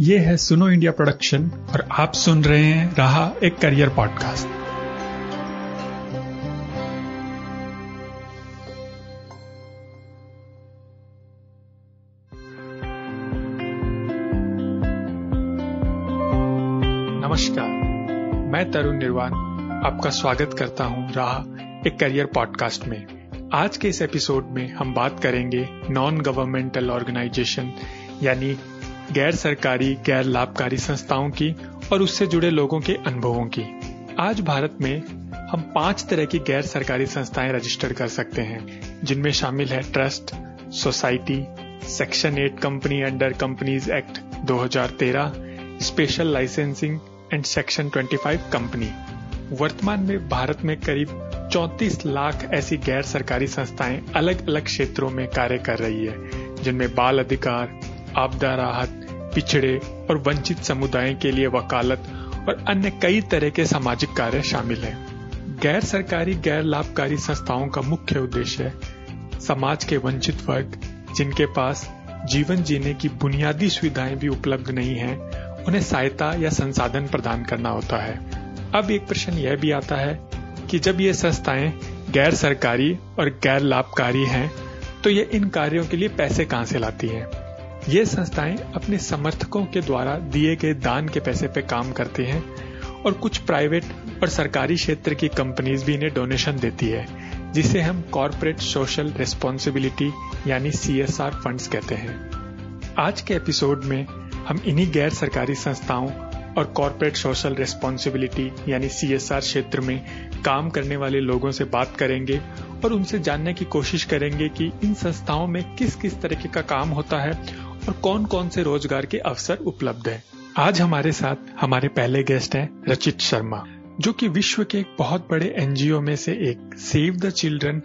ये है सुनो इंडिया प्रोडक्शन और आप सुन रहे हैं रहा एक करियर पॉडकास्ट। नमस्कार, मैं तरुण निर्वाण, आपका स्वागत करता हूँ राह एक करियर पॉडकास्ट में। आज के इस एपिसोड में हम बात करेंगे नॉन गवर्नमेंटल ऑर्गेनाइजेशन यानी गैर सरकारी गैर लाभकारी संस्थाओं की और उससे जुड़े लोगों के अनुभवों की। आज भारत में हम पाँच तरह की गैर सरकारी संस्थाएँ रजिस्टर कर सकते हैं, जिनमें शामिल है trust, society, section 8 company under companies act 2013 special licensing and section 25 company. वर्तमान में भारत में करीब 34 लाख ऐसी गैर सरकारी संस्थाएँ अलग अलग क्षेत्रों में कार्य कर रही है, जिनमें बाल अधिकार आपदा राहत, पिछड़े और वंचित समुदाय के लिए वकालत और अन्य कई तरह के सामाजिक कार्य शामिल हैं। गैर सरकारी, गैर लाभकारी संस्थाओं का मुख्य उद्देश्य समाज के वंचित वर्ग, जिनके पास जीवन जीने की बुनियादी सुविधाएँ भी उपलब्ध नहीं है, उन्हें सहायता या संसाधन प्रदान करना होता है अब एक प्रश्न यह भी आता है कि जब ये संस्थाएँ गैर सरकारी और गैर लाभकारी हैं तो ये इन कार्यों के लिए पैसे कहाँ से लाती हैं ये संस्थाएँ अपने समर्थकों के द्वारा दिए गए दान के पैसे पे काम करती हैं और कुछ प्राइवेट और सरकारी क्षेत्र की कंपनीज़ भी इन्हें डोनेशन देती है, जिसे हम कॉरपोरेट सोशल रिस्पॉन्सिबिलिटी यानी सी फंड्स कहते हैं। आज के एपिसोड में हम इन्हीं गैर सरकारी संस्थाओं और कॉरपोरेट सोशल रिस्पॉन्सिबिलिटी यानी सी एस आर क्षेत्र में काम करने वाले लोगों से बात करेंगे और उनसे जानने की कोशिश करेंगे कि इन संस्थाओं में किस किस तरीके का काम होता है और कौन कौन से रोज़गार के अवसर उपलब्ध हैं। आज हमारे साथ हमारे पहले गेस्ट हैं रचित शर्मा, जो कि विश्व के एक बहुत बड़े एनजीओ में से एक सेव द चिल्ड्रन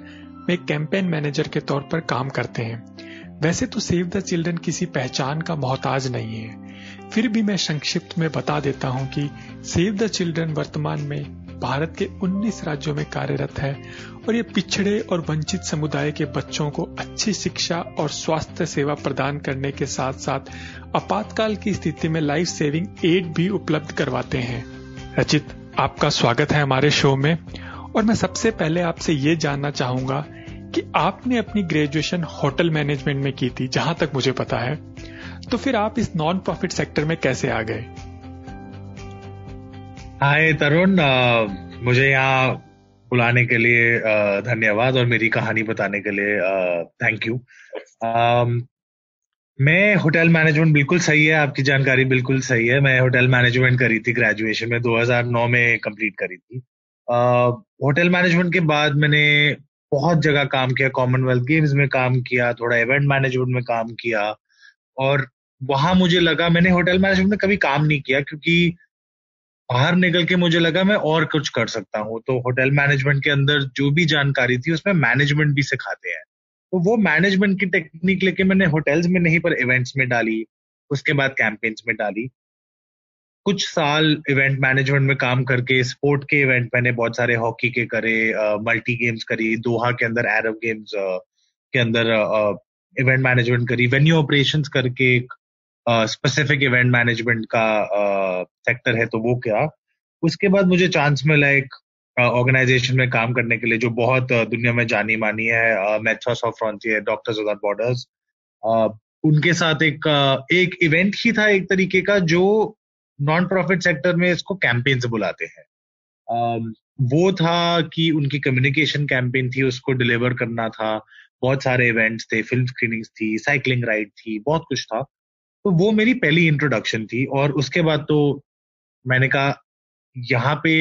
में कैंपेन मैनेजर के तौर पर काम करते हैं वैसे तो सेव द चिल्ड्रन किसी पहचान का मोहताज नहीं है फिर भी मैं संक्षिप्त में बता देता हूँ कि सेव द चिल्ड्रन वर्तमान में भारत के 19 राज्यों में कार्यरत है और ये पिछड़े और वंचित समुदाय के बच्चों को अच्छी शिक्षा और स्वास्थ्य सेवा प्रदान करने के साथ साथ आपातकाल की स्थिति में लाइफ सेविंग एड भी उपलब्ध करवाते हैं। रचित, आपका स्वागत है हमारे शो में। और मैं सबसे पहले आपसे ये जानना चाहूँगा कि आपने अपनी ग्रेजुएशन होटल मैनेजमेंट में की थी, जहाँ तक मुझे पता है। तो फिर आप इस नॉन प्रॉफिट सेक्टर में कैसे आ गए? हाय तरुण मुझे यहाँ बुलाने के लिए धन्यवाद और मेरी कहानी बताने के लिए थैंक यू मैं होटल मैनेजमेंट बिल्कुल सही है, आपकी जानकारी बिल्कुल सही है। मैं होटल मैनेजमेंट करी थी ग्रेजुएशन में 2009 में कंप्लीट करी थी। होटल मैनेजमेंट के बाद मैंने बहुत जगह काम किया कॉमनवेल्थ गेम्स में काम किया, थोड़ा इवेंट मैनेजमेंट में काम किया और वहाँ मुझे लगा, मैंने होटल मैनेजमेंट में कभी काम नहीं किया क्योंकि बाहर निकल के मुझे लगा मैं और कुछ कर सकता हूँ। तो होटल मैनेजमेंट के अंदर जो भी जानकारी थी, उसमें मैनेजमेंट भी सिखाते हैं। तो वो मैनेजमेंट की टेक्निक लेके मैंने होटल्स में नहीं, पर इवेंट्स में डाली, उसके बाद कैंपेन्स में डाली। कुछ साल इवेंट मैनेजमेंट में काम करके, स्पोर्ट के इवेंट मैंने बहुत सारे हॉकी के करे मल्टी गेम्स करी, दोहा के अंदर अरब गेम्स के अंदर इवेंट मैनेजमेंट करी, वेन्यू ऑपरेशंस करके स्पेसिफिक इवेंट मैनेजमेंट का सेक्टर uh, है तो वो क्या? उसके बाद मुझे चांस मिला एक ऑर्गेनाइजेशन uh, में काम करने के लिए जो बहुत uh, दुनिया में जानी मानी है मेथोस of frontier doctors without borders उनके साथ एक एक इवेंट ही था एक तरीके का जो नॉन प्रॉफिट सेक्टर में इसको कैंपेन से बुलाते हैं। वो था कि उनकी कम्युनिकेशन कैंपेन थी उसको डिलीवर करना था। बहुत सारे इवेंट्स थे फ़िल्म स्क्रीनिंग्स थी साइकिलिंग राइड थी बहुत कुछ था। तो वो मेरी पहली इंट्रोडक्शन थी और उसके बाद तो मैंने कहा, यहाँ पे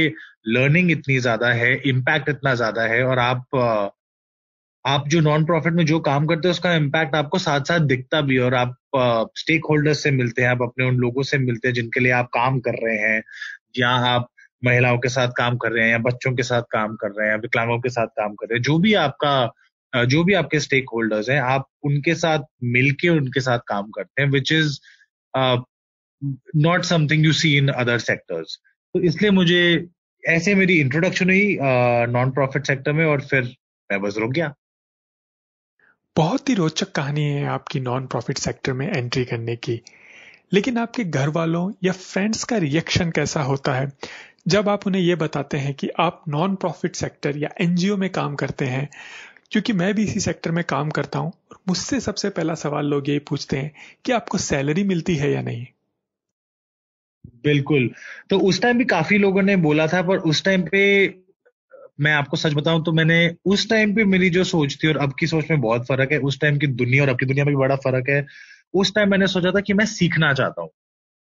लर्निंग इतनी ज़्यादा है इम्पैक्ट इतना ज़्यादा है और आप आप जो नॉन प्रॉफिट में जो काम करते हैं, उसका इम्पैक्ट आपको साथ साथ दिखता भी है और आप स्टेक होल्डर्स से मिलते हैं, आप अपने उन लोगों से मिलते हैं जिनके लिए आप काम कर रहे हैं, या आप महिलाओं के साथ काम कर रहे हैं, या बच्चों के साथ काम कर रहे हैं विकलांगों के साथ काम कर रहे हैं, जो भी आपका जो भी आपके स्टेक होल्डर्स हैं, आप उनके साथ मिलके उनके साथ काम करते हैं which is not something you see in other sectors तो इसलिए मुझे ऐसे मेरी इंट्रोडक्शन हुई नॉन प्रॉफिट सेक्टर में और फिर मैं बस रुक गया। बहुत ही रोचक कहानी है आपकी नॉन प्रॉफिट सेक्टर में एंट्री करने की। लेकिन आपके घर वालों या फ्रेंड्स का रिएक्शन कैसा होता है? जब आप उन्हें यह बताते हैं कि आप नॉन प्रॉफिट सेक्टर या एनजीओ में काम करते हैं क्योंकि मैं भी इसी सेक्टर में काम करता हूँ, और मुझसे सबसे पहला सवाल लोग यही पूछते हैं कि आपको सैलरी मिलती है या नहीं? बिल्कुल। तो उस टाइम भी काफ़ी लोगों ने बोला था, पर उस टाइम पे, मैं आपको सच बताऊँ तो मैंने उस टाइम पे मेरी जो सोच थी और अब की सोच में बहुत फ़र्क है, उस टाइम की दुनिया और अब की दुनिया में भी बड़ा फ़र्क है। उस टाइम मैंने सोचा था कि मैं सीखना चाहता हूँ।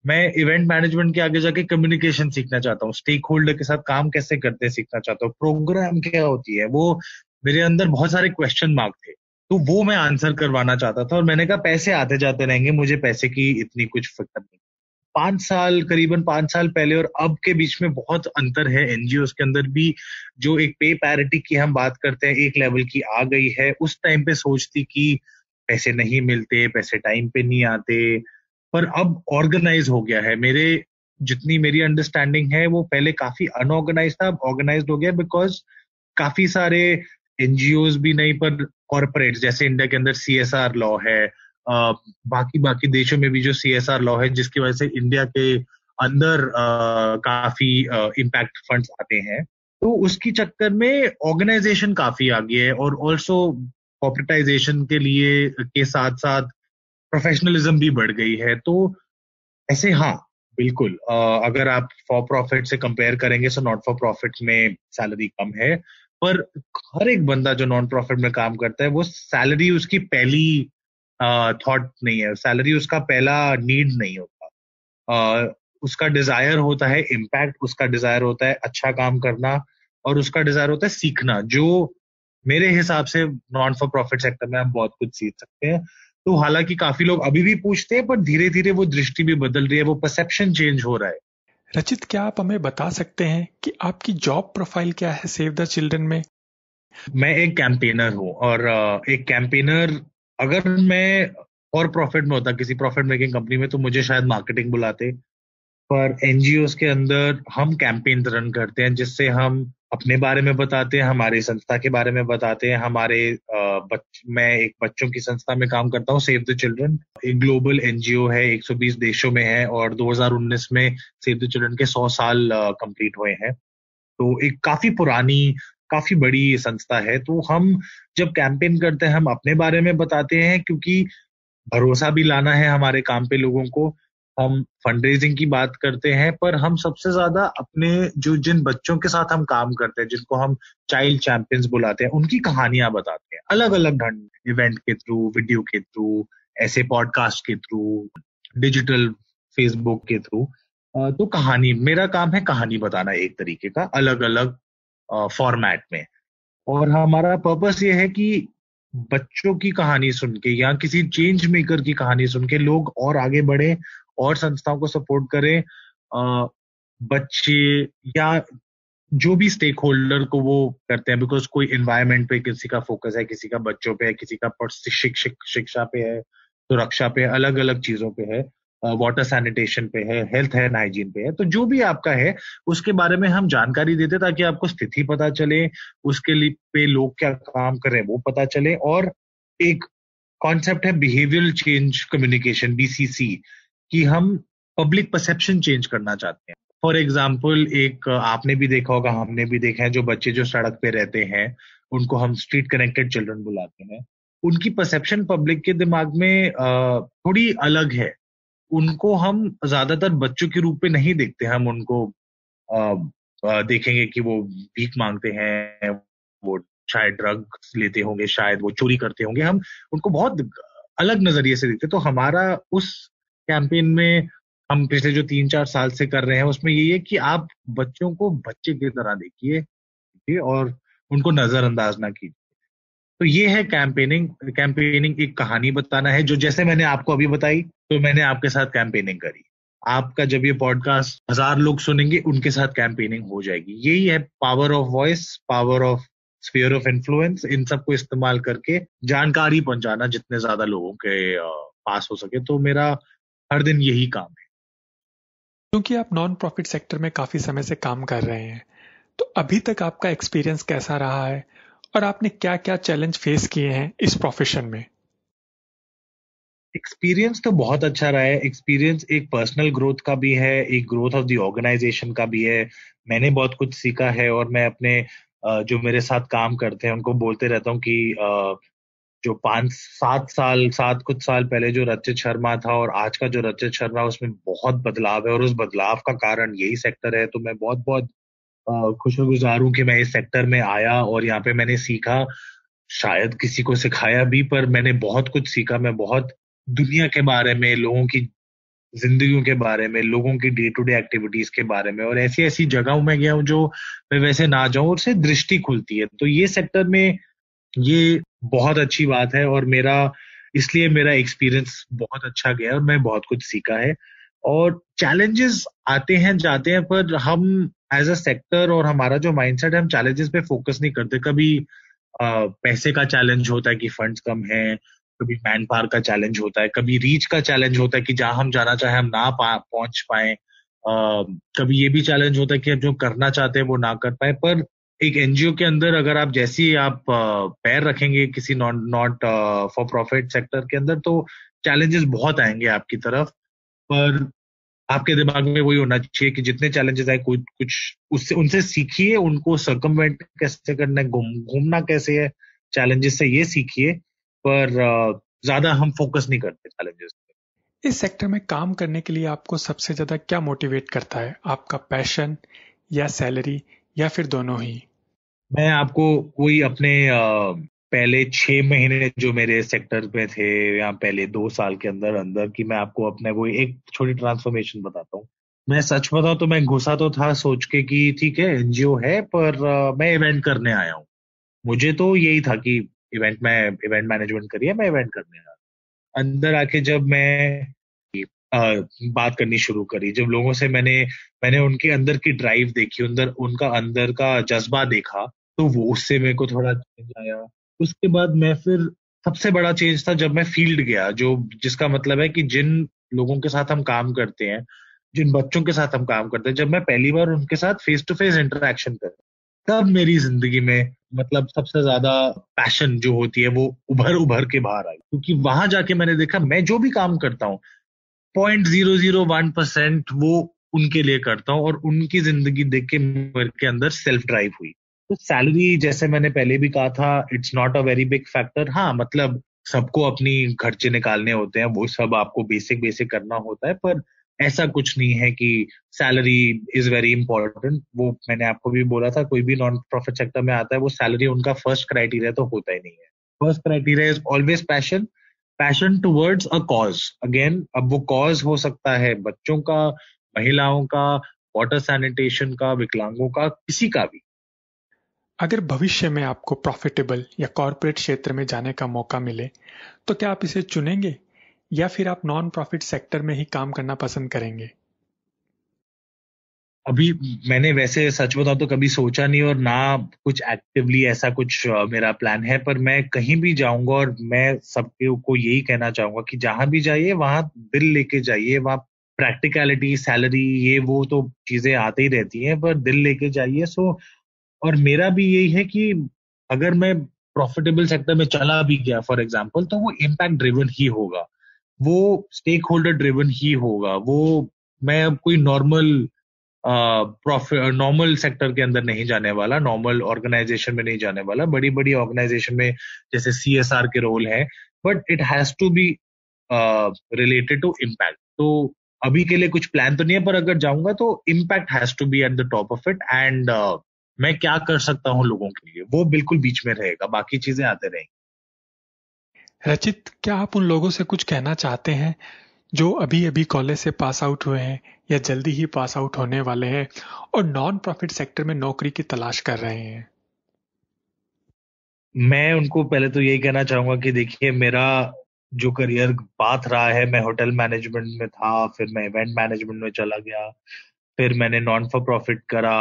मैं इवेंट मैनेजमेंट के आगे जाके कम्युनिकेशन सीखना चाहता हूँ। स्टेक होल्डर के साथ काम कैसे करते हैं सीखना चाहता हूँ। प्रोग्राम क्या होती है? वो मेरे अंदर बहुत सारे क्वेश्चन मार्क थे। तो वो मैं आंसर करवाना चाहता था और मैंने कहा, पैसे आते जाते रहेंगे, मुझे पैसे की इतनी कुछ फ़िक्र नहीं। पाँच साल, करीबन पाँच साल पहले और अब के बीच में बहुत अंतर है एनजीओ के अंदर भी। जो एक पे पैरिटी की हम बात करते हैं, एक लेवल की आ गई है। उस टाइम पे सोचती कि पैसे नहीं मिलते, पैसे टाइम पे नहीं आते। पर अब ऑर्गेनाइज हो गया है। मेरे, जितनी मेरी अंडरस्टैंडिंग है, वो पहले काफ़ी अनऑर्गेनाइज था, अब ऑर्गेनाइज हो गया बिकॉज़ काफ़ी सारे एनजीओ भी नहीं पर कॉरपोरेट जैसे इंडिया के अंदर सीएसआर लॉ है बाकी बाकी देशों में भी जो सी एस आर लॉ है जिसकी वजह से इंडिया के अंदर आ, काफ़ी इम्पैक्ट फंड्स आते हैं तो उसकी चक्कर में ऑर्गेनाइजेशन काफ़ी आ गई है और ऑल्सो कॉपरेटाइजेशन के लिए के साथ साथ प्रोफेशनलिज्म भी बढ़ गई है तो ऐसे हाँ बिल्कुल अगर आप फॉर प्रॉफिट से कंपेयर करेंगे तो नॉट फॉर प्रॉफिट में सैलरी कम है पर हर एक बंदा जो नॉन प्रॉफिट में काम करता है, वो सैलरी उसकी पहली थॉट नहीं है। सैलरी उसका पहला नीड नहीं होता। उसका डिज़ायर होता है इम्पैक्ट उसका डिज़ायर होता है अच्छा काम करना और उसका डिज़ायर होता है सीखना। जो मेरे हिसाब से नॉन फॉर प्रॉफिट सेक्टर में आप बहुत कुछ सीख सकते हैं। तो हालाँकि काफ़ी लोग अभी भी पूछते हैं, पर धीरे धीरे वो दृष्टि भी बदल रही है, वो परसेप्शन चेंज हो रहा है। रचित, क्या आप हमें बता सकते हैं कि आपकी जॉब प्रोफ़ाइल क्या है सेव द चिल्ड्रन में? मैं एक कैंपेनर हूँ और एक कैंपेनर, अगर मैं और प्रॉफिट में होता, किसी प्रॉफिट मेकिंग कंपनी में तो मुझे शायद मार्केटिंग बुलाते। पर एनजीओ के अंदर हम कैंपेन रन करते हैं, जिससे हम अपने बारे में बताते हैं हमारी संस्था के बारे में बताते हैं हमारे बच, मैं एक बच्चों की संस्था में काम करता हूँ सेव द चिल्ड्रन एक ग्लोबल एनजीओ है 120 देशों में है और 2019 में सेव द चिल्ड्रन के 100 साल कंप्लीट हुए हैं। तो एक काफ़ी पुरानी काफ़ी बड़ी संस्था है। तो हम जब कैंपेन करते हैं हम अपने बारे में बताते हैं क्योंकि भरोसा भी लाना है हमारे काम पे लोगों को। हम फंड रेजिंग की बात करते हैं, पर हम सबसे ज़्यादा अपने जो जिन बच्चों के साथ हम काम करते हैं, जिनको हम चाइल्ड चैंपियंस बुलाते हैं, उनकी कहानियाँ बताते हैं। अलग अलग ढंग इवेंट के थ्रू वीडियो के थ्रू ऐसे पॉडकास्ट के थ्रू डिजिटल फेसबुक के थ्रू तो कहानी, मेरा काम है कहानी बताना एक तरीके का अलग अलग फॉर्मेट में। और हमारा पर्पस ये है कि बच्चों की कहानी सुन के या किसी चेंज मेकर की कहानी सुन के लोग और आगे बढ़े और संस्थाओं को सपोर्ट करें बच्चे या जो भी स्टेक होल्डर को वो करते हैं बिकॉज़ कोई इन्वायरमेंट पे किसी का फोकस है, किसी का बच्चों पे है, किसी का शिक्षा पे है, सुरक्षा पे अलग अलग चीज़ों पे है वाटर सैनिटेशन पे है हेल्थ एंड हाइजीन पे है तो जो भी आपका है, उसके बारे में हम जानकारी देते ताकि आपको स्थिति पता चले, उसके लिए पे लोग क्या काम कर रहे हैं वो पता चले, और एक कॉन्सेप्ट है बिहेवियरल चेंज कम्युनिकेशन बीसीसी कि हम पब्लिक परसेप्शन चेंज करना चाहते हैं। फॉर एग्ज़ाम्पल एक आपने भी देखा होगा हमने भी देखा है जो बच्चे जो सड़क पे रहते हैं उनको हम स्ट्रीट कनेक्टेड चिल्ड्रन बुलाते हैं। उनकी परसेप्शन पब्लिक के दिमाग में थोड़ी अलग है। उनको हम ज़्यादातर बच्चों के रूप में नहीं देखते। हम उनको आ, देखेंगे कि वो भीख मांगते हैं वो शायद ड्रग्स लेते होंगे शायद वो चोरी करते होंगे। हम उनको बहुत अलग नज़रिए से देखते तो हमारा उस कैंपेन में हम पिछले जो तीन चार साल से कर रहे हैं, उसमें यही है कि आप बच्चों को बच्चे की तरह देखिए और उनको नजरअंदाज ना कीजिए। तो ये है कैंपेनिंग कैंपेनिंग एक कहानी बताना है, जो जैसे मैंने आपको अभी बताई तो मैंने आपके साथ कैंपेनिंग करी। आपका जब ये पॉडकास्ट हज़ार लोग सुनेंगे, उनके साथ कैंपेनिंग हो जाएगी। यही है power of voice power of sphere of influence इन सबको इस्तेमाल करके जानकारी पहुंचाना जितने ज़्यादा लोगों के पास हो सके। तो मेरा हर दिन यही काम है। क्योंकि आप नॉन प्रॉफिट सेक्टर में काफ़ी समय से काम कर रहे हैं तो अभी तक आपका एक्सपीरियंस कैसा रहा है और आपने क्या क्या चैलेंज फेस किए हैं इस प्रोफेशन में? एक्सपीरियंस तो बहुत अच्छा रहा है। एक्सपीरियंस एक पर्सनल ग्रोथ का भी है एक ग्रोथ ऑफ़ द ऑर्गेनाइजेशन का भी है। मैंने बहुत कुछ सीखा है और मैं अपने जो मेरे साथ काम करते हैं उनको बोलते रहता हूँ कि जो पाँच, सात साल, सात कुछ साल पहले जो रचित शर्मा था और आज का जो रचित शर्मा, उसमें बहुत बदलाव है और उस बदलाव का कारण यही सेक्टर है। तो मैं बहुत बहुत खुशगुजार हूँ कि मैं इस सेक्टर में आया और यहाँ पे मैंने सीखा। शायद किसी को सिखाया भी, पर मैंने बहुत कुछ सीखा। मैं बहुत दुनिया के बारे में, लोगों की जिंदगियों के बारे में, लोगों की डे टू डे एक्टिविटीज़ के बारे में और ऐसी ऐसी जगहों में गया हूँ जो मैं वैसे ना जाऊँ उससे दृष्टि खुलती है। तो ये सेक्टर में ये बहुत अच्छी बात है और मेरा इसलिए मेरा एक्सपीरियंस बहुत अच्छा गया और मैं बहुत कुछ सीखा है। और चैलेंजेस आते हैं जाते हैं पर हम एज अ सेक्टर और हमारा जो माइंडसेट है हम चैलेंजेस पे फोकस नहीं करते। कभी आ, पैसे का चैलेंज होता है कि फंड्स कम है कभी मैन पावर का चैलेंज होता है कभी रीच का चैलेंज होता है कि जहाँ हम जाना चाहे हम ना पा, पहुँच पाए। कभी ये भी चैलेंज होता है कि हम जो करना चाहते हैं वो ना कर पाए पर एक एनजीओ के अंदर अगर आप जैसे ही आप पैर रखेंगे किसी not not for profit sector के अंदर तो चैलेंजेस बहुत आएँगे आपकी तरफ़। पर आपके दिमाग में वही होना चाहिए कि जितने चैलेंजेस आए, कुछ कुछ उससे, उनसे सीखिए, उनको सर्कमवेंट कैसे करना है घूमना कैसे है, चैलेंजेस से ये सीखिए। पर ज़्यादा हम फोकस नहीं करते चैलेंजेस पे। इस सेक्टर में काम करने के लिए आपको सबसे ज़्यादा क्या मोटिवेट करता है? आपका पैशन या सैलरी या फिर दोनों ही? मैं आपको कोई अपने पहले छह महीने जो मेरे सेक्टर में थे या पहले दो साल के अंदर अंदर की मैं आपको अपने वो एक छोटी ट्रांसफॉर्मेशन बताता हूँ। मैं सच बताऊँ तो मैं घुसा तो था सोच के कि ठीक है एनजीओ है पर मैं इवेंट करने आया हूँ। मुझे तो यही था कि इवेंट में इवेंट मैनेजमेंट करिए मैं इवेंट करने आया। अंदर आके जब मैं आ, बात करनी शुरू करी जब लोगों से मैंने मैंने उनके अंदर की ड्राइव देखी अंदर उनका अंदर का जज्बा देखा तो वो उससे मेरे को थोड़ा चेंज आया। उसके बाद मैं फिर, सबसे बड़ा चेंज था जब मैं फ़ील्ड गया, जो, जिसका मतलब है कि जिन लोगों के साथ हम काम करते हैं, जिन बच्चों के साथ हम काम करते हैं, जब मैं पहली बार उनके साथ फेस टू फेस इंटरेक्शन कर, तब मेरी ज़िंदगी में मतलब सबसे ज़्यादा पैशन जो होती है, वो उभर उभर के बाहर आई। क्योंकि वहाँ जाके मैंने देखा, मैं जो भी काम करता हूँ point zero zero one percent वो उनके लिए करता हूँ और उनकी ज़िंदगी देख के मेरे के अंदर सेल्फ ड्राइव हुई। तो सैलरी जैसे मैंने पहले भी कहा था it's not a very big factor हाँ मतलब सबको अपनी खर्चे निकालने होते हैं, वो सब आपको बेसिक बेसिक करना होता है, पर ऐसा कुछ नहीं है कि सैलरी इज़ वेरी इंपॉर्टेंट वो मैंने आपको भी बोला था, कोई भी नॉन प्रॉफिट सेक्टर में आता है, वो सैलरी उनका फ़र्स्ट क्राइटेरिया तो होता ही नहीं है। First criteria is always passion passion towards a cause again अब वो कॉज हो सकता है बच्चों का, महिलाओं का वाटर सैनिटेशन का, विकलांगों का, किसी का भी। अगर भविष्य में आपको प्रॉफिटेबल या कॉरपोरेट क्षेत्र में जाने का मौका मिले तो क्या आप इसे चुनेंगे? या फिर आप नॉन प्रॉफिट सेक्टर में ही काम करना पसंद करेंगे? अभी मैंने वैसे सच बताऊँ तो कभी सोचा नहीं और ना कुछ एक्टिवली ऐसा कुछ मेरा प्लान है, पर मैं कहीं भी जाऊँगा और मैं सबके को यही कहना चाहूँगा कि जहाँ भी जाइए, वहाँ दिल लेके जाइए, वहाँ प्रैक्टिकलिटी सैलरी ये वो तो चीज़ें आती ही रहती हैं, पर दिल लेके जाइए। सो और मेरा भी यही है कि अगर मैं प्रॉफिटेबल सेक्टर में चला भी गया फॉर एग्ज़ाम्पल तो वो इम्पैक्ट ड्रिवन ही होगा। वो स्टेक होल्डर ड्रिवन ही होगा। वो मैं अब कोई नॉर्मल प्रॉफिट नॉर्मल सेक्टर के अंदर नहीं जाने वाला नॉर्मल ऑर्गेनाइजेशन में नहीं जाने वाला। बड़ी बड़ी ऑर्गेनाइजेशन में जैसे सी एस आर के रोल है but it has to be related to impact तो अभी के लिए कुछ प्लान तो नहीं है, पर अगर जाऊँगा तो impact has to be at the top of it and मैं क्या कर सकता हूँ लोगों के लिए? वो बिल्कुल बीच में रहेगा बाकी चीज़ें आते रहेंगी। रचित क्या आप उन लोगों से कुछ कहना चाहते हैं जो अभी अभी कॉलेज से पास आउट हुए हैं या जल्दी ही पास आउट होने वाले हैं और नॉन प्रॉफिट सेक्टर में नौकरी की तलाश कर रहे हैं? मैं उनको पहले तो यही कहना चाहूँगा कि देखिए मेरा जो करियर पाथ रहा है मैं होटल मैनेजमेंट में था फिर मैं इवेंट मैनेजमेंट में चला गया फिर मैंने नॉन फॉर प्रॉफिट करा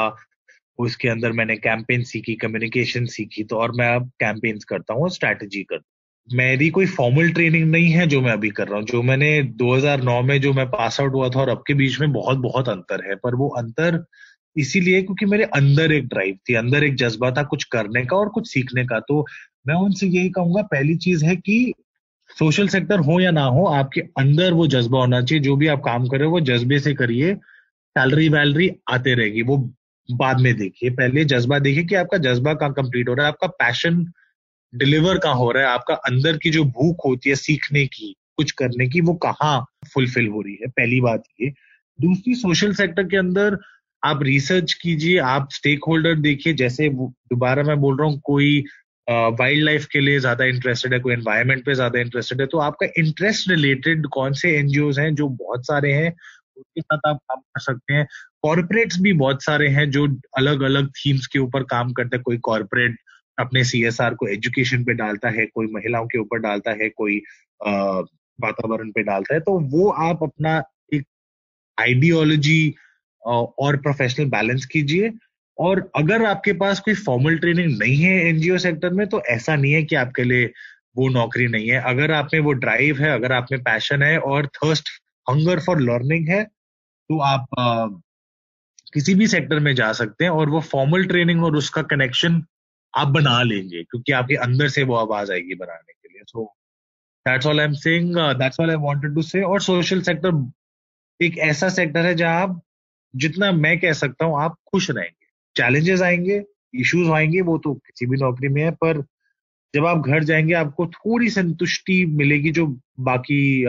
उसके अंदर मैंने कैंपेन सीखी कम्युनिकेशन सीखी तो और मैं अब कैंपेन्स करता हूँ स्ट्रैटेजी करता हूँ। मेरी कोई फॉर्मल ट्रेनिंग नहीं है जो मैं अभी कर रहा हूँ। जो मैंने 2009 में जो मैं पास आउट हुआ था और अब के बीच में बहुत बहुत अंतर है, पर वो अंतर इसीलिए क्योंकि मेरे अंदर एक ड्राइव थी, अंदर एक जज्बा था कुछ करने का और कुछ सीखने का। तो मैं उनसे यही कहूँगा, पहली चीज़ है कि सोशल सेक्टर हो या ना हो, आपके अंदर वो जज्बा होना चाहिए। जो भी आप काम कर रहे हो, वो जज्बे से करिए सैलरी वैलरी आते रहेगी, वो बाद में देखिए, पहले जज्बा देखिए कि आपका जज्बा कहाँ कंप्लीट हो रहा है, आपका पैशन डिलीवर कहाँ हो रहा है, आपका अंदर की जो भूख होती है सीखने की, कुछ करने की, वो कहाँ फुलफिल हो रही है? पहली बात ये। दूसरी सोशल सेक्टर के अंदर आप रिसर्च कीजिए, आप स्टेक होल्डर देखिए, जैसे दोबारा मैं बोल रहा हूँ, कोई वाइल्ड लाइफ के लिए ज़्यादा इंटरेस्टेड है, कोई एनवायरमेंट पे ज़्यादा इंटरेस्टेड है तो आपका इंटरेस्ट रिलेटेड कौन से एनजीओ हैं, जो बहुत सारे हैं उसके साथ आप काम कर सकते हैं। कॉरपोरेट्स भी बहुत सारे हैं जो अलग अलग थीम्स के ऊपर काम करते हैं। कोई कॉरपोरेट अपने सीएसआर को एजुकेशन पे डालता है, कोई महिलाओं के ऊपर डालता है, कोई वातावरण पे डालता है। तो वो आप अपना एक आइडियोलॉजी और प्रोफेशनल बैलेंस कीजिए। और अगर आपके पास कोई फॉर्मल ट्रेनिंग नहीं है एनजीओ सेक्टर में तो ऐसा नहीं है कि आपके लिए वो नौकरी नहीं है। अगर आप में वो ड्राइव है, अगर आप में पैशन है और थर्स्ट हंगर फॉर लर्निंग है तो आप किसी भी सेक्टर में जा सकते हैं और वो फॉर्मल ट्रेनिंग और उसका कनेक्शन आप बना लेंगे, क्योंकि आपके अंदर से वो आवाज़ आएगी बनाने के लिए। So that's all I am saying that's all I wanted to say और सोशल सेक्टर एक ऐसा सेक्टर है जहाँ आप जितना मैं कह सकता हूँ, आप खुश रहेंगे। चैलेंजेस आएँगे इश्यूज़ आएँगे, वो तो किसी भी नौकरी में है, पर जब आप घर जाएँगे, आपको थोड़ी संतुष्टि मिलेगी जो बाकी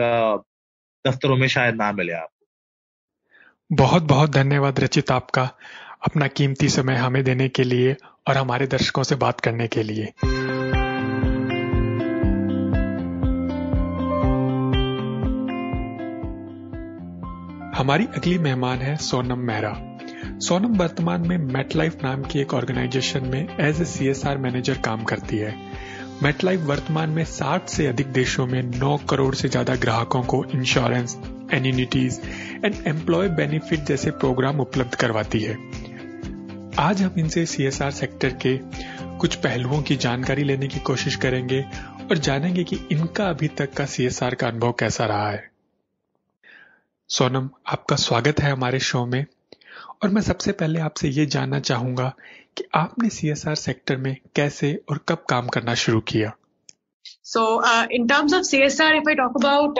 दफ्तरों में शायद ना मिले आपको बहुत बहुत धन्यवाद रचित आपका अपना कीमती समय हमें देने के लिए और हमारे दर्शकों से बात करने के लिए। हमारी अगली मेहमान है सोनम मेहरा। सोनम वर्तमान में मेटलाइफ नाम की एक ऑर्गेनाइजेशन में एज ए सीएसआर मैनेजर काम करती है। मेटलाइफ वर्तमान में 60 से अधिक देशों में 9 करोड़ से ज़्यादा ग्राहकों को insurance annuities and employ benefit जैसे प्रोग्राम उपलब्ध करवाती है। आज हम इनसे सीएसआर सेक्टर के कुछ पहलुओं की जानकारी लेने की कोशिश करेंगे और जानेंगे कि इनका अभी तक का सीएसआर का अनुभव कैसा रहा है। सोनम, आपका स्वागत है हमारे शो में। और मैं सबसे पहले आपसे ये जानना चाहूँगा कि आपने सीएसआर सेक्टर में कैसे और कब काम करना शुरू किया? So in terms of C S R if I talk about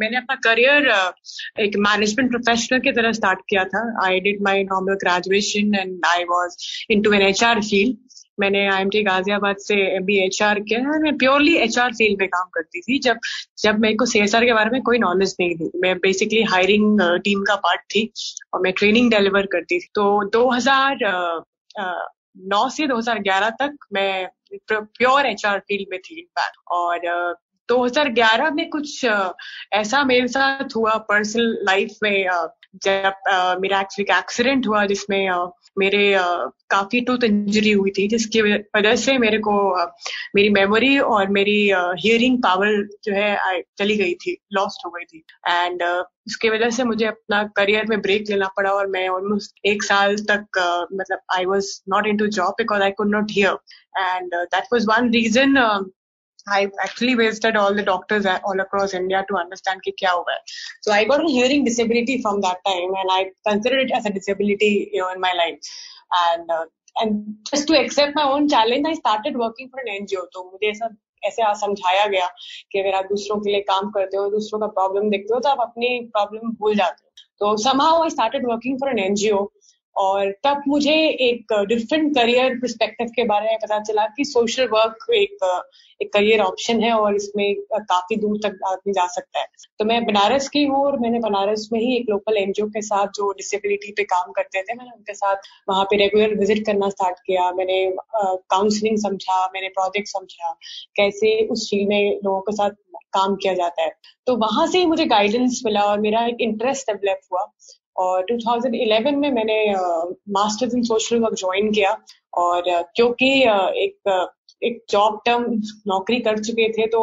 मैंने अपना करियर uh, एक मैनेजमेंट प्रोफेशनल की तरह स्टार्ट किया था. I did my normal graduation and I was into an H R field मैंने आई एम टी गाजियाबाद से M B H R किया मैं प्योरली एच आर फ़ील्ड में काम करती थी. जब जब मेरे को सी एस आर के बारे में कोई नॉलेज नहीं थी. मैं बेसिकली हायरिंग टीम का पार्ट थी और मैं ट्रेनिंग डिलीवर करती थी. तो 2000 9 से 2011 तक मैं प्योर एच आर फ़ील्ड में थी इनफैक्ट और 2011 में कुछ ऐसा मेरे साथ हुआ पर्सनल लाइफ में जब मेरा एक्चुअली एक्सीडेंट हुआ जिसमें मेरे काफ़ी टूथ इंजरी हुई थी, जिसकी वजह से मेरे को मेरी मेमोरी और मेरी हियरिंग पावर जो है चली गई थी लॉस्ट हो गई थी। एंड उसके वजह से मुझे अपना करियर में ब्रेक लेना पड़ा और मैं ऑलमोस्ट एक साल तक मतलब I was not into job because I could not hear and that was one reason I actually visited all the doctors all across India to understand ki kya hua So I got a hearing disability from that time, and I considered it as a disability, you know, in my life. And uh, and just to accept my own challenge, I started working for an NGO. तो मुझे ऐसा ऐसे समझाया गया कि अगर आप दूसरों के लिए काम करते हो दूसरों का प्रॉब्लम देखते हो तो आप अपनी प्रॉब्लम भूल जाते हो तो somehow I started working for an NGO और तब मुझे एक डिफरेंट करियर परस्पेक्टिव के बारे में पता चला कि सोशल वर्क एक एक करियर ऑप्शन है और इसमें काफ़ी दूर तक आदमी जा सकता है। तो मैं बनारस की हूँ और मैंने बनारस में ही एक लोकल एनजीओ के साथ जो डिसेबिलिटी पे काम करते थे, मैंने उनके साथ वहाँ पे रेगुलर विज़िट करना स्टार्ट किया। मैंने काउंसलिंग समझा, मैंने प्रोजेक्ट समझा, कैसे उस फ़ील्ड में लोगों के साथ काम किया जाता है। तो वहाँ से ही मुझे गाइडेंस मिला और मेरा एक इंटरेस्ट डेवलप हुआ। और 2011 में मैंने masters in social work join किया और क्योंकि एक एक जॉब टर्म नौकरी कर चुके थे तो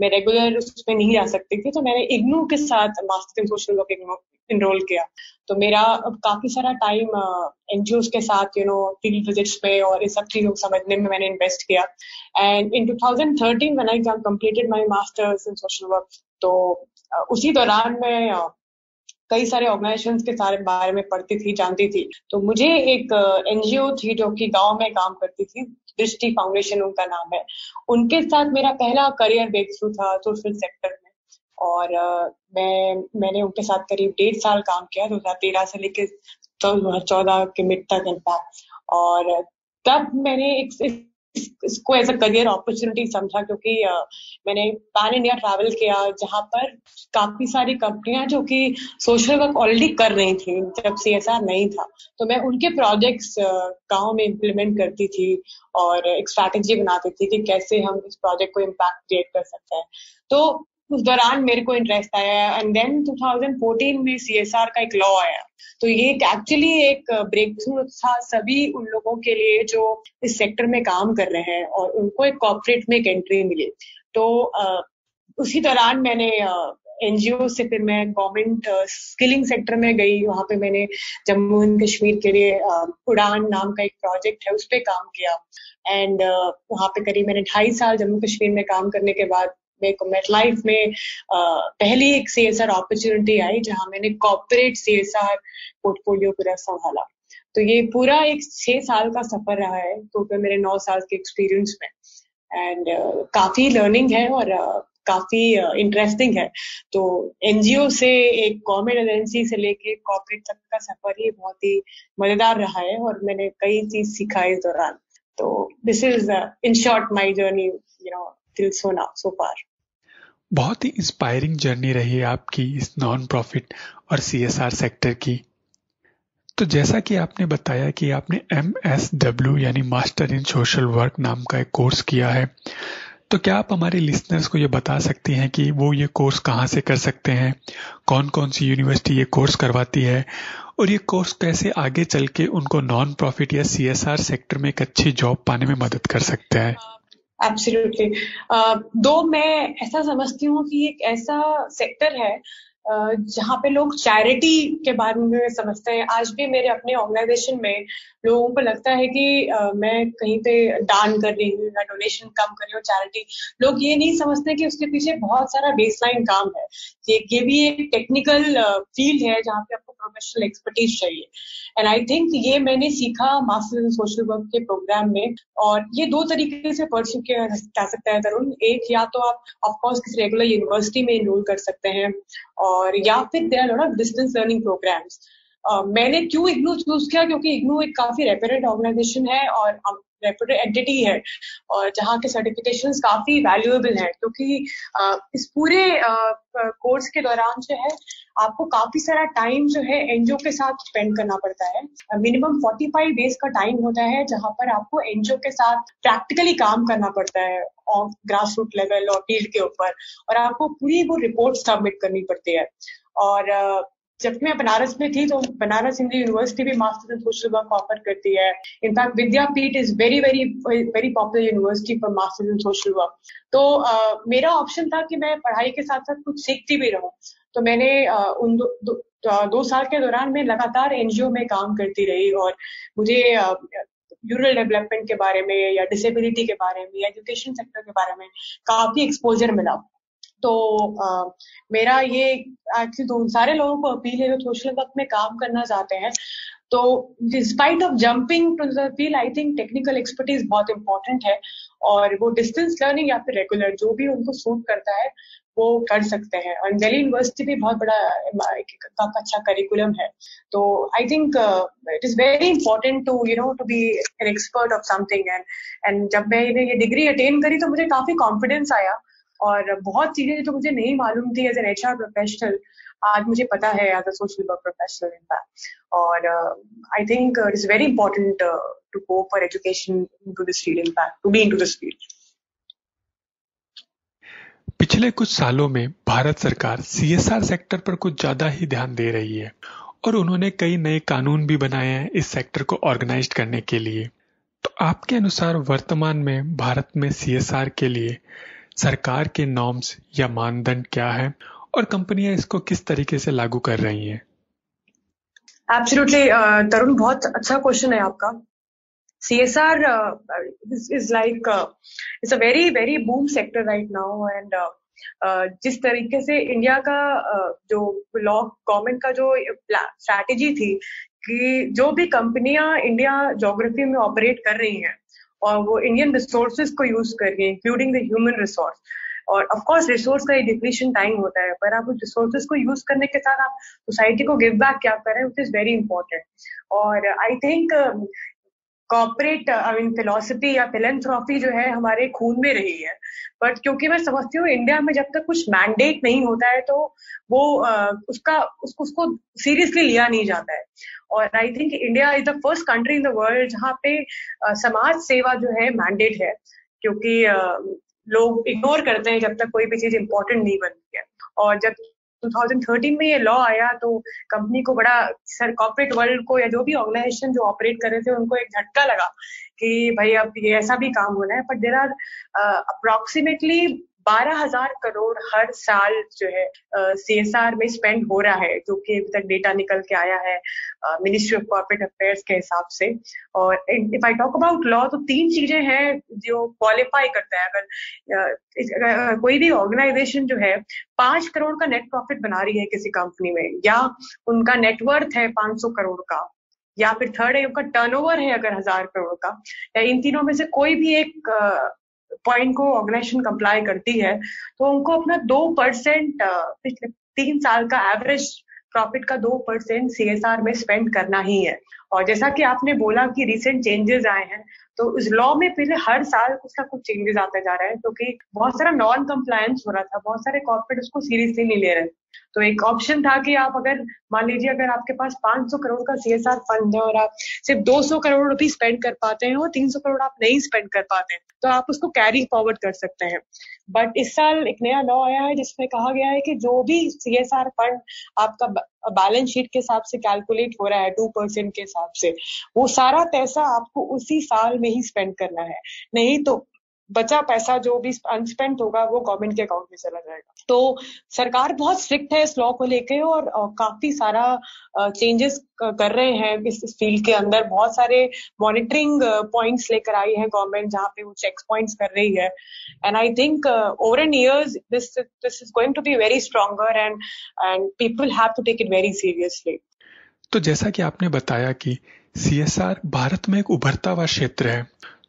मैं रेगुलर उसमें नहीं जा सकती थी तो मैंने इग्नू के साथ masters in social work enrol किया। तो मेरा अब काफ़ी सारा टाइम एनजीओ के साथ यू नो फ़ील्ड विजिट्स में और इस सब चीज़ों को समझने में मैंने इन्वेस्ट किया। And in 2013 when I completed my masters in social work तो उसी दौरान मैं कई सारे ऑर्गेनाइजेशन के सारे बारे में पढ़ती थी, जानती थी। तो मुझे एक एनजीओ थी जो कि गाँव में काम करती थी दृष्टि फाउंडेशन उनका नाम है। उनके साथ मेरा पहला करियर ब्रेक थ्रू था सोशल सेक्टर में। और मैं, मैंने उनके साथ करीब डेढ़ साल काम किया, दो हज़ार तेरह से लेकर दो हज़ार चौदह के मिड तक इनफैक्ट। और तब मैंने एक इसको एज अ करियर अपॉर्चुनिटी समझा क्योंकि मैंने पैन इंडिया ट्रैवल किया जहाँ पर काफ़ी सारी कंपनियाँ जो कि सोशल वर्क ऑलरेडी कर रही थी जब सीएसआर नहीं था। तो मैं उनके प्रोजेक्ट्स गाँव में इम्प्लीमेंट करती थी और एक स्ट्रैटेजी बनाती थी कि कैसे हम इस प्रोजेक्ट को इम्पैक्ट क्रिएट कर सकते हैं। तो उस दौरान मेरे को इंटरेस्ट आया एंड देन 2014 में सीएसआर का एक लॉ आया। तो ये एक्चुअली एक ब्रेक थ्रू था सभी उन लोगों के लिए जो इस सेक्टर में काम कर रहे हैं और उनको एक कॉपरेट में एक एंट्री मिली। तो आ, उसी दौरान मैंने एनजीओ से फिर मैं गवर्नमेंट स्किलिंग सेक्टर में गई। वहाँ पे मैंने जम्मू एंड कश्मीर के लिए उड़ान नाम का एक प्रोजेक्ट है उस पर काम किया। एंड वहाँ पे करीब मैंने ढाई साल जम्मू कश्मीर में काम करने के बाद मेरे को मेट लाइफ में पहली एक सी एस आर अपॉर्चुनिटी आई जहाँ मैंने corporate C S R portfolio पूरा संभाला। तो ये पूरा एक छह साल का सफ़र रहा है टोटल मेरे नौ साल के एक्सपीरियंस में। एंड uh, काफ़ी लर्निंग है और uh, काफ़ी इंटरेस्टिंग uh, है। तो एनजीओ से एक गवर्नमेंट एजेंसी से लेके कॉर्पोरेट तक का सफ़र ही बहुत ही मज़ेदार रहा है और मैंने कई चीज़ सीखा इस दौरान। तो this is in short my journey you know till so now so far बहुत ही इंस्पायरिंग जर्नी रही है आपकी इस नॉन प्रॉफिट और सीएसआर सेक्टर की। तो जैसा कि आपने बताया कि आपने एम एस डब्ल्यू यानी मास्टर इन सोशल वर्क नाम का एक कोर्स किया है तो क्या आप हमारे लिसनर्स को ये बता सकती हैं कि वो ये कोर्स कहाँ से कर सकते हैं? कौन कौन सी यूनिवर्सिटी ये कोर्स करवाती है? और ये कोर्स कैसे आगे चल के उनको नॉन प्रॉफिट या सीएसआर सेक्टर में एक अच्छी जॉब पाने में मदद कर सकते हैं? एब्सोल्युटली uh, दो मैं ऐसा समझती हूँ कि एक ऐसा सेक्टर है जहाँ पे लोग चैरिटी के बारे में समझते हैं। आज भी मेरे अपने ऑर्गेनाइजेशन में लोगों को लगता है कि मैं कहीं पे दान कर रही हूँ या डोनेशन कम कर रही हूँ चैरिटी लोग ये नहीं समझते कि उसके पीछे बहुत सारा बेसलाइन काम है। ये ये भी एक टेक्निकल फ़ील्ड है जहाँ पे आपको प्रोफेशनल एक्सपर्टीज चाहिए। एंड आई थिंक ये मैंने सीखा मास्टर इन सोशल वर्क के प्रोग्राम में और ये दो तरीके से परस्यू किया जा सकता है तरुण। एक, या तो आप ऑफकोर्स किसी रेगुलर यूनिवर्सिटी में इनरोल कर सकते हैं और या फिर there are of distance learning programmes मैंने क्यों इग्नू चूज़ किया? क्योंकि इग्नू एक काफ़ी रेपुटेड ऑर्गेनाइजेशन है और रेपुटेड एंटिटी है और जहाँ के सर्टिफिकेशन काफ़ी वैल्यूएबल है। क्योंकि इस पूरे कोर्स के दौरान जो है, आपको काफ़ी सारा टाइम जो है एनजीओ के साथ स्पेंड करना पड़ता है। मिनिमम 45 डेज़ का टाइम होता है जहाँ पर आपको एनजीओ के साथ प्रैक्टिकली काम करना पड़ता है ऑफ़ ग्रास रूट लेवल और फ़ील्ड के ऊपर और आपको पूरी वो रिपोर्ट सबमिट करनी पड़ती है। और जब मैं बनारस में थी तो बनारस हिंदू यूनिवर्सिटी भी masters in social work offer करती है। In fact Vidyapith is very very very popular university for masters in social work तो uh, मेरा ऑप्शन था कि मैं पढ़ाई के साथ साथ कुछ सीखती भी रहूँ। तो मैंने uh, उन दो, दो, दो साल के दौरान मैं लगातार एनजीओ में काम करती रही और मुझे रूरल uh, डेवलपमेंट के बारे में या डिसेबिलिटी के बारे में या एजुकेशन सेक्टर के बारे में काफ़ी एक्सपोजर मिला। तो आ, मेरा ये एक्चुअली तो सारे लोगों को अपील है जो सोशल वर्क में काम करना चाहते हैं। तो despite of jumping to the field I think technical expertise बहुत इंपॉर्टेंट है और वो डिस्टेंस लर्निंग या फिर रेगुलर जो भी उनको सूट करता है वो कर सकते हैं। और दिल्ली यूनिवर्सिटी भी बहुत बड़ा एक अच्छा करिकुलम है। तो I think it is very important to you know to be an expert of something and and जब मैंने ये डिग्री अटेन करी तो मुझे काफ़ी कॉन्फिडेंस आया। और बहुत चीज़ें जो मुझे नहीं मालूम थी as an H R professional आज मुझे पता है as a social work professional in fact और I think it is very important to go for education to this field in fact to be into this field पिछले कुछ सालों में भारत सरकार सीएसआर सेक्टर पर कुछ ज़्यादा ही ध्यान दे रही है और उन्होंने कई नए कानून भी बनाए हैं इस सेक्टर को ऑर्गेनाइज करने के लिए। तो आपके अनुसार वर्तमान में भारत में सीएसआर के लिए सरकार के नॉर्म्स या मानदंड क्या है? और कंपनियाँ इसको किस तरीके से लागू कर रही हैं? एब्सोल्युटली uh, तरुण बहुत अच्छा क्वेश्चन है आपका। CSR uh, is, is like uh, it's a very very boom sector right now and uh, जिस तरीके से इंडिया का जो लॉ गवर्नमेंट का जो स्ट्रैटेजी थी कि जो भी कंपनियाँ इंडिया जोग्राफी में ऑपरेट कर रही हैं और वो इंडियन रिसोर्सेज को यूज़ करके इंक्लूडिंग द ह्यूमन रिसोर्स और ऑफ़ कोर्स रिसोर्स का डिप्लीशन टाइम होता है पर आप उस रिसोर्सेज को यूज़ करने के साथ आप सोसाइटी को गिव बैक क्या करें विच इज़ वेरी इंपॉर्टेंट और I think corporate I mean philosophy या फिलेंथ्रॉफी जो है हमारे खून में रही है. बट क्योंकि मैं समझती हूँ इंडिया में जब तक कुछ मैंडेट नहीं होता है तो वो uh, उसका उसको उसको सीरियसली लिया नहीं जाता है. और I think India is the first country in the world जहाँ पे समाज सेवा जो है मैंडेट है, क्योंकि लोग इग्नोर करते हैं जब तक कोई भी चीज़ इंपॉर्टेंट नहीं बनती है। और जब 2013 में ये लॉ आया तो कंपनी को बड़ा, सर कॉर्पोरेट वर्ल्ड को या जो भी ऑर्गेनाइजेशन जो ऑपरेट कर रहे थे, उनको एक झटका लगा कि भाई अब ये ऐसा भी काम होना है। बट देर आर अप्रोक्सीमेटली बारह हज़ार करोड़ हर साल जो है सी एस आर में स्पेंड हो रहा है, जो कि अभी तक डेटा निकल के आया है मिनिस्ट्री ऑफ़ कॉर्पोरेट अफेयर्स के हिसाब से। और if I talk about law तो तीन चीज़ें हैं जो क्वालिफाई करता है। अगर कोई भी ऑर्गेनाइजेशन जो है, पाँच करोड़ का नेट प्रॉफिट बना रही है किसी कंपनी में, या उनका नेटवर्थ है पाँच सौ करोड़ का, या फिर थर्ड है, उनका टर्नओवर है अगर हज़ार करोड़ का, या इन तीनों में से कोई भी एक पॉइंट को ऑर्गेनाइजेशन कंप्लाई करती है तो उनको अपना दो परसेंट पिछले तीन साल का एवरेज प्रॉफिट का दो परसेंट सीएसआर में स्पेंड करना ही है। और जैसा कि आपने बोला कि रिसेंट चेंजेस आए हैं तो इस लॉ में पहले हर साल कुछ ना कुछ चेंजेस आता जा रहा है, क्योंकि तो बहुत सारा नॉन कंप्लायंस हो रहा था, बहुत सारे कॉर्पोरेट उसको सीरियसली नहीं ले रहे। तो एक ऑप्शन था कि आप अगर, मान लीजिए अगर आपके पास 500 करोड़ का सीएसआर फंड है और आप सिर्फ़ 200 करोड़ रुपए स्पेंड कर पाते हैं और 300 करोड़ आप नहीं स्पेंड कर पाते हैं तो आप उसको कैरी फॉरवर्ड कर सकते हैं। बट इस साल एक नया लॉ आया है, जिसमें कहा गया है कि जो भी सीएसआर फंड आपका बैलेंस शीट के हिसाब से कैलकुलेट हो रहा है टू परसेंट के हिसाब से, वो सारा पैसा आपको उसी साल में ही स्पेंड करना है। नहीं तो बचा पैसा जो भी अनस्पेंड होगा, वो गवर्नमेंट के अकाउंट में चला जाएगा। तो सरकार बहुत स्ट्रिक्ट है इस लॉ को लेके और काफ़ी सारा चेंजेस कर रहे हैं इस फ़ील्ड के अंदर। बहुत सारे मॉनिटरिंग पॉइंट्स लेकर आई है गवर्नमेंट जहाँ पे वो चेक पॉइंट्स कर रही है। And I think over an years this this is going to be very stronger and and people have to take it very seriously तो जैसा कि आपने बताया कि सीएसआर भारत में एक उभरता हुआ क्षेत्र है।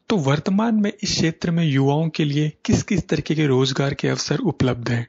तो वर्तमान में इस क्षेत्र में युवाओं के लिए किस किस तरीके के रोज़गार के अवसर उपलब्ध हैं?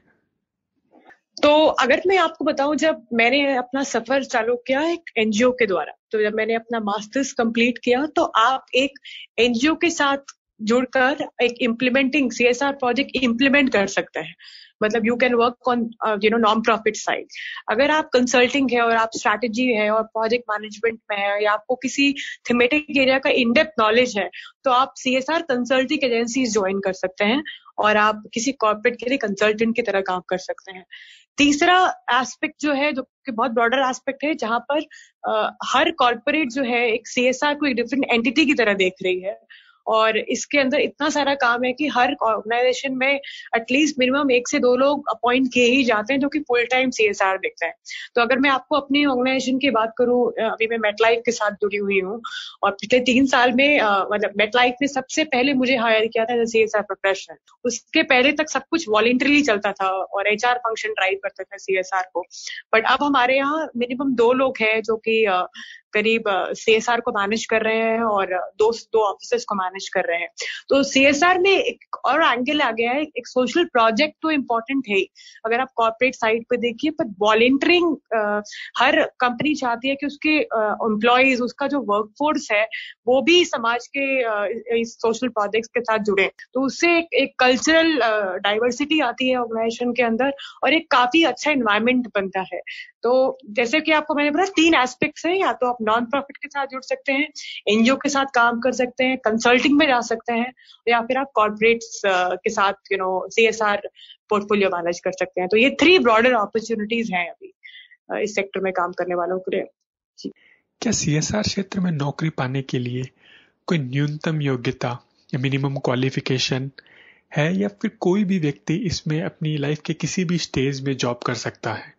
तो अगर मैं आपको बताऊँ, जब मैंने अपना सफ़र चालू किया एक एनजीओ के द्वारा तो जब मैंने अपना मास्टर्स कंप्लीट किया तो आप एक एनजीओ के साथ जुड़कर एक implementing C S R project implement कर सकते हैं। मतलब you can work on you know non profit side अगर आप कंसल्टिंग है और आप स्ट्रैटेजी है और प्रोजेक्ट मैनेजमेंट में है या आपको किसी थीमेटिक एरिया का इनडेप्थ नॉलेज है तो आप C S R consulting agency join कर सकते हैं और आप किसी कॉर्पोरेट के लिए कंसल्टेंट की तरह काम कर सकते हैं। तीसरा एस्पेक्ट जो है जो कि बहुत ब्रॉडर एस्पेक्ट है जहाँ पर आ, हर कॉर्पोरेट जो है एक सीएसआर को एक डिफरेंट एंटिटी की तरह देख रही है। और इसके अंदर इतना सारा काम है कि हर ऑर्गेनाइजेशन में एटलीस्ट मिनिमम एक से दो लोग अपॉइंट किए ही जाते हैं जो कि full time C S R देखते हैं। तो अगर मैं आपको अपनी ऑर्गेनाइजेशन की बात करूँ अभी मैं मेटलाइफ के साथ जुड़ी हुई हूँ और पिछले तीन साल में मतलब मेटलाइफ ने सबसे पहले मुझे हायर किया था सी एस आर प्रोफेशनल उसके पहले तक सब कुछ वॉलेंटरली चलता था और एच आर फ़ंक्शन ड्राइव करता था सी एस आर को। बट अब हमारे यहाँ मिनिमम दो लोग हैं जो कि करीब सीएसआर को मैनेज कर रहे हैं और दो दो ऑफिसर्स को मैनेज कर रहे हैं। तो सीएसआर में एक और एंगल आ गया है एक सोशल प्रोजेक्ट तो इम्पोर्टेंट है अगर आप कॉर्पोरेट साइड पे देखिए पर वॉलेंटियरिंग हर कंपनी चाहती है कि उसके एम्प्लॉयज़ उसका जो वर्कफोर्स है वो भी समाज के इस सोशल प्रोजेक्ट्स के साथ जुड़े। तो उससे एक, एक कल्चरल डाइवर्सिटी आती है ऑर्गेनाइजेशन के अंदर और एक काफ़ी अच्छा इन्वायरमेंट बनता है। तो जैसे कि आपको मैंने बताया तीन एस्पेक्ट्स हैं, या तो आप नॉन प्रॉफिट के साथ जुड़ सकते हैं एनजीओ के साथ काम कर सकते हैं कंसल्टिंग में जा सकते हैं, या फिर आप कॉर्पोरेट के साथ you know C S R portfolio manage कर सकते हैं। तो ये थ्री ब्रॉडर अपॉर्चुनिटीज़ हैं अभी इस सेक्टर में काम करने वालों के लिए। क्या सी एस आर क्षेत्र में नौकरी पाने के लिए कोई न्यूनतम योग्यता या मिनिमम क्वालिफिकेशन है, या फिर कोई भी व्यक्ति इसमें अपनी लाइफ के किसी भी स्टेज में जॉब कर सकता है?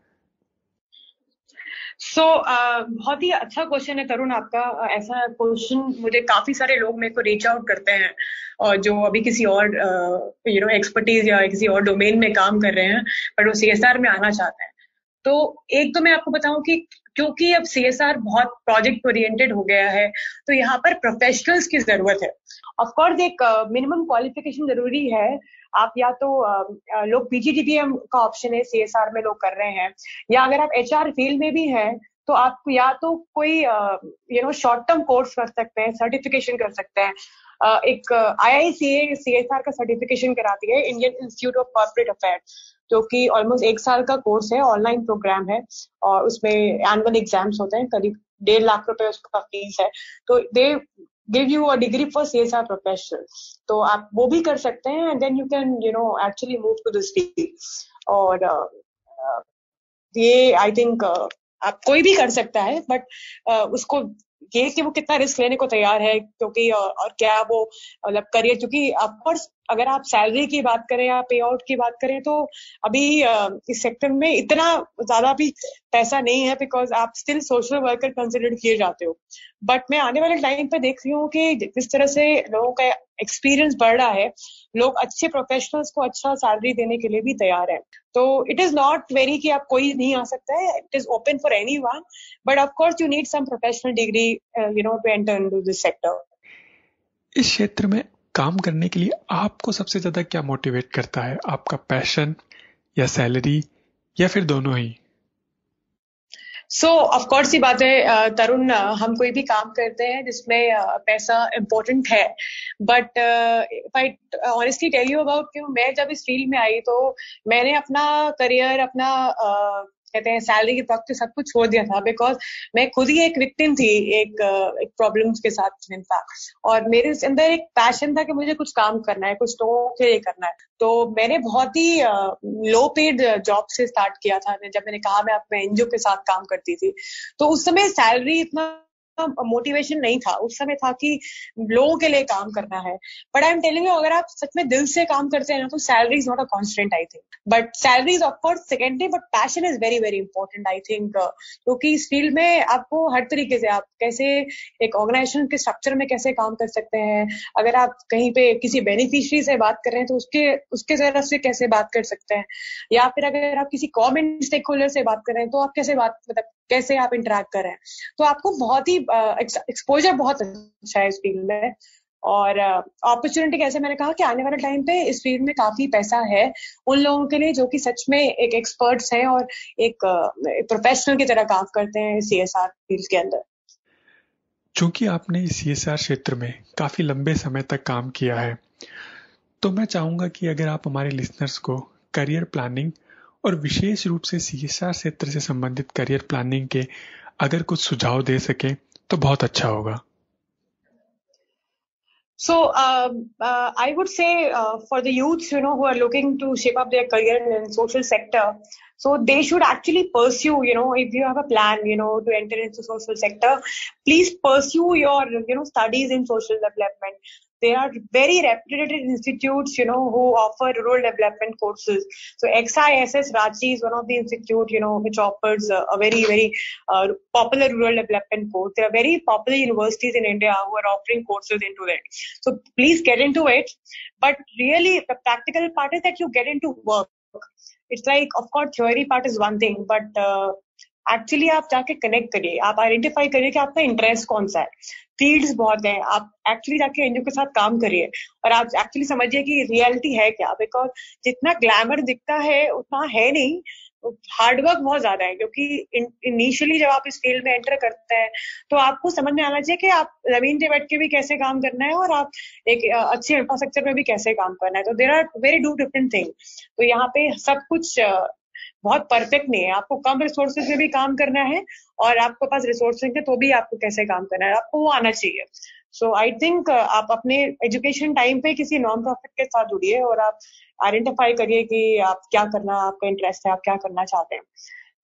सो so, uh, बहुत ही अच्छा क्वेश्चन है तरुण आपका। ऐसा क्वेश्चन मुझे काफ़ी सारे लोग मेरे को रीच आउट करते हैं और जो अभी किसी और यू नो एक्सपर्टीज या किसी और डोमेन में काम कर रहे हैं बट वो सीएसआर में आना चाहते हैं। तो एक तो मैं आपको बताऊँ कि क्योंकि अब सीएसआर बहुत प्रोजेक्ट ओरिएंटेड हो गया है तो यहाँ पर प्रोफेशनल्स की ज़रूरत है। ऑफकोर्स एक मिनिमम क्वालिफिकेशन ज़रूरी है। आप या तो uh, लोग पीजीडीपीएम का ऑप्शन है सीएसआर में लोग कर रहे हैं। या अगर आप एचआर फ़ील्ड में भी हैं तो आप या तो कोई you know short term course कर सकते हैं सर्टिफिकेशन कर सकते हैं। uh, एक I I C A C S R का सर्टिफिकेशन कराती है Indian institute of corporate affair जो कि ऑलमोस्ट एक साल का कोर्स है ऑनलाइन प्रोग्राम है और उसमें एनुअल एग्ज़ाम्स होते हैं करीब डेढ़ लाख रुपए उसका फ़ीस है। तो they give you a degree for C S R professional तो आप वो भी कर सकते हैं and then you can you know actually move to this field और uh, ये आई थिंक आप कोई भी कर सकता है बट उसको ये कि वो कितना रिस्क लेने को तैयार है क्योंकि और, क्या वो मतलब करियर क्योंकि ऑफकोर्स अगर आप सैलरी की बात करें या पे आउट की बात करें तो अभी इस सेक्टर में इतना ज़्यादा भी पैसा नहीं है बिकॉज़ आप स्टिल सोशल वर्कर कंसिडर किए जाते हो। बट मैं आने वाले टाइम पे देख रही हूँ कि जिस तरह से लोगों का एक्सपीरियंस बढ़ रहा है, लोग अच्छे प्रोफेशनल्स को अच्छा सैलरी देने के लिए भी तैयार है। तो इट इज़ नॉट वेरी कि आप कोई नहीं आ सकता है it is open for any one but of course you need some professional degree you know to enter in this sector इस क्षेत्र में काम करने के लिए आपको सबसे ज़्यादा क्या मोटिवेट करता है? आपका पैशन या सैलरी या फिर दोनों ही? सो ऑफ़ कोर्स ही बात है तरुण हम कोई भी काम करते हैं जिसमें पैसा इम्पोर्टेंट है। But I honestly tell you about क्यों मैं जब इस फ़ील्ड में आई तो मैंने अपना करियर अपना कहते हैं सैलरी के तक सब कुछ छोड़ दिया था बिकॉज़ मैं खुद ही एक विक्टिम थी, एक एक प्रॉब्लम्स के साथ था। और मेरे अंदर एक पैशन था कि मुझे कुछ काम करना है, कुछ तो के लिए करना है। तो मैंने बहुत ही लो पेड जॉब से स्टार्ट किया था। जब मैंने कहा, मैं अपने एनजीओ के साथ काम करती थी। तो उस समय सैलरी इतना मोटिवेशन नहीं था। उस समय था कि लोगों के लिए काम करना है। But I am telling you अगर आप सच में दिल से काम करते हैं ना तो salary is not a constant I think but salary is of course secondary but passion is very very important I think क्योंकि इस फ़ील्ड में आपको हर तरीके से आप कैसे एक ऑर्गेनाइजेशन के स्ट्रक्चर में कैसे काम कर सकते हैं। अगर आप कहीं पे किसी बेनिफिशरी से बात कर रहे हैं तो उसके उसके तरफ़ से कैसे बात कर सकते हैं? या फिर अगर आप किसी कॉमन स्टेक होल्डर से बात कर रहे हैं तो आप कैसे बात मतलब कैसे आप इंटरेक्ट कर रहे हैं। तो आपको बहुत ही एक्सपोजर बहुत अच्छा है इस फ़ील्ड में। और अपॉर्चुनिटी कैसे मैंने कहा कि आने वाले टाइम पे इस फ़ील्ड में काफ़ी पैसा है। उन लोगों के लिए जो कि सच में एक एक्सपर्ट्स हैं और एक प्रोफेशनल की तरह काम करते हैं सी एस आर फ़ील्ड के अंदर। चूँकि आपने सी एस आर क्षेत्र में काफ़ी लंबे समय तक काम किया है तो मैं चाहूँगा कि अगर आप हमारे लिसनर्स को करियर प्लानिंग और विशेष रूप से सीएसआर क्षेत्र से संबंधित करियर प्लानिंग के अगर कुछ सुझाव दे सके तो बहुत अच्छा होगा So uh, uh, I would say uh, for the youths, you know, who are looking to shape up their career in social sector, so they should actually pursue, you know, if you have a plan, you know, to enter into social sector, please pursue your, you know, studies in social development. There are very reputed institutes, you know, who offer rural development courses. So XISS Ranchi is one of the institute, you know, which offers a, a very, very uh, popular rural development course. There are very popular universities in India who are offering courses into it. So please get into it. But really, the practical part is that you get into work. It's like, of course, theory part is one thing, but uh, actually आप जाके connect करिए। आप identify करिए कि आपका interest कौन सा है। फील्ड्स बहुत हैं। आप एक्चुअली जाके एनजीओ के साथ काम करिए। और आप एक्चुअली समझिए कि रियलिटी है क्या? बिकॉज़ जितना ग्लैमर दिखता है, उतना है नहीं। हार्डवर्क बहुत ज़्यादा है, क्योंकि इनिशियली जब आप इस फ़ील्ड में एंटर करते हैं तो आपको समझ में आना चाहिए कि आप ज़मीन पे बैठ के भी कैसे काम करना है और आप एक अच्छे इंफ्रास्ट्रक्चर में भी कैसे काम करना है। तो there are very do different thing तो यहाँ पे सब कुछ बहुत परफेक्ट नहीं है। आपको कम रिसोर्सेज में भी काम करना है और आपके पास रिसोर्स होंगे तो भी आपको कैसे काम करना है। आपको वो आना चाहिए। सो आई थिंक आप अपने एजुकेशन टाइम पे किसी नॉन प्रॉफिट के साथ जुड़िए और आप आइडेंटिफाई करिए कि आप क्या करना, आपका इंटरेस्ट है, आप क्या करना चाहते हैं।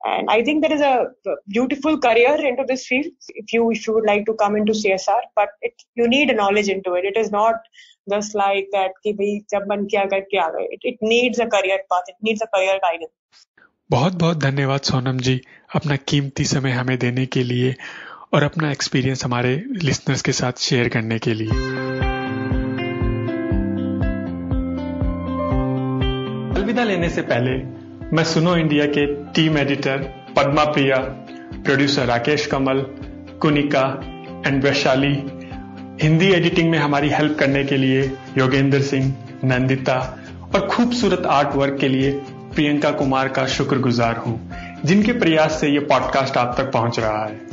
And I think there is a beautiful career into this field if you should like to come into C S R but it you need knowledge into it it is not just like that कि भाई जब मन किया गया क्या गए। It needs a career path it needs a career guidance बहुत बहुत धन्यवाद सोनम जी, अपना कीमती समय हमें देने के लिए और अपना एक्सपीरियंस हमारे लिसनर्स के साथ शेयर करने के लिए। अलविदा लेने से पहले मैं सुनो इंडिया के team editor Padma Priya producer Rakesh Kamal, Kunika and Vaishali. Hindi editing में हमारी हेल्प करने के लिए योगेंद्र सिंह, नंदिता और खूबसूरत आर्ट वर्क के लिए प्रियंका कुमार का शुक्रगुजार हूँ, जिनके प्रयास से ये पॉडकास्ट आप तक पहुँच रहा है।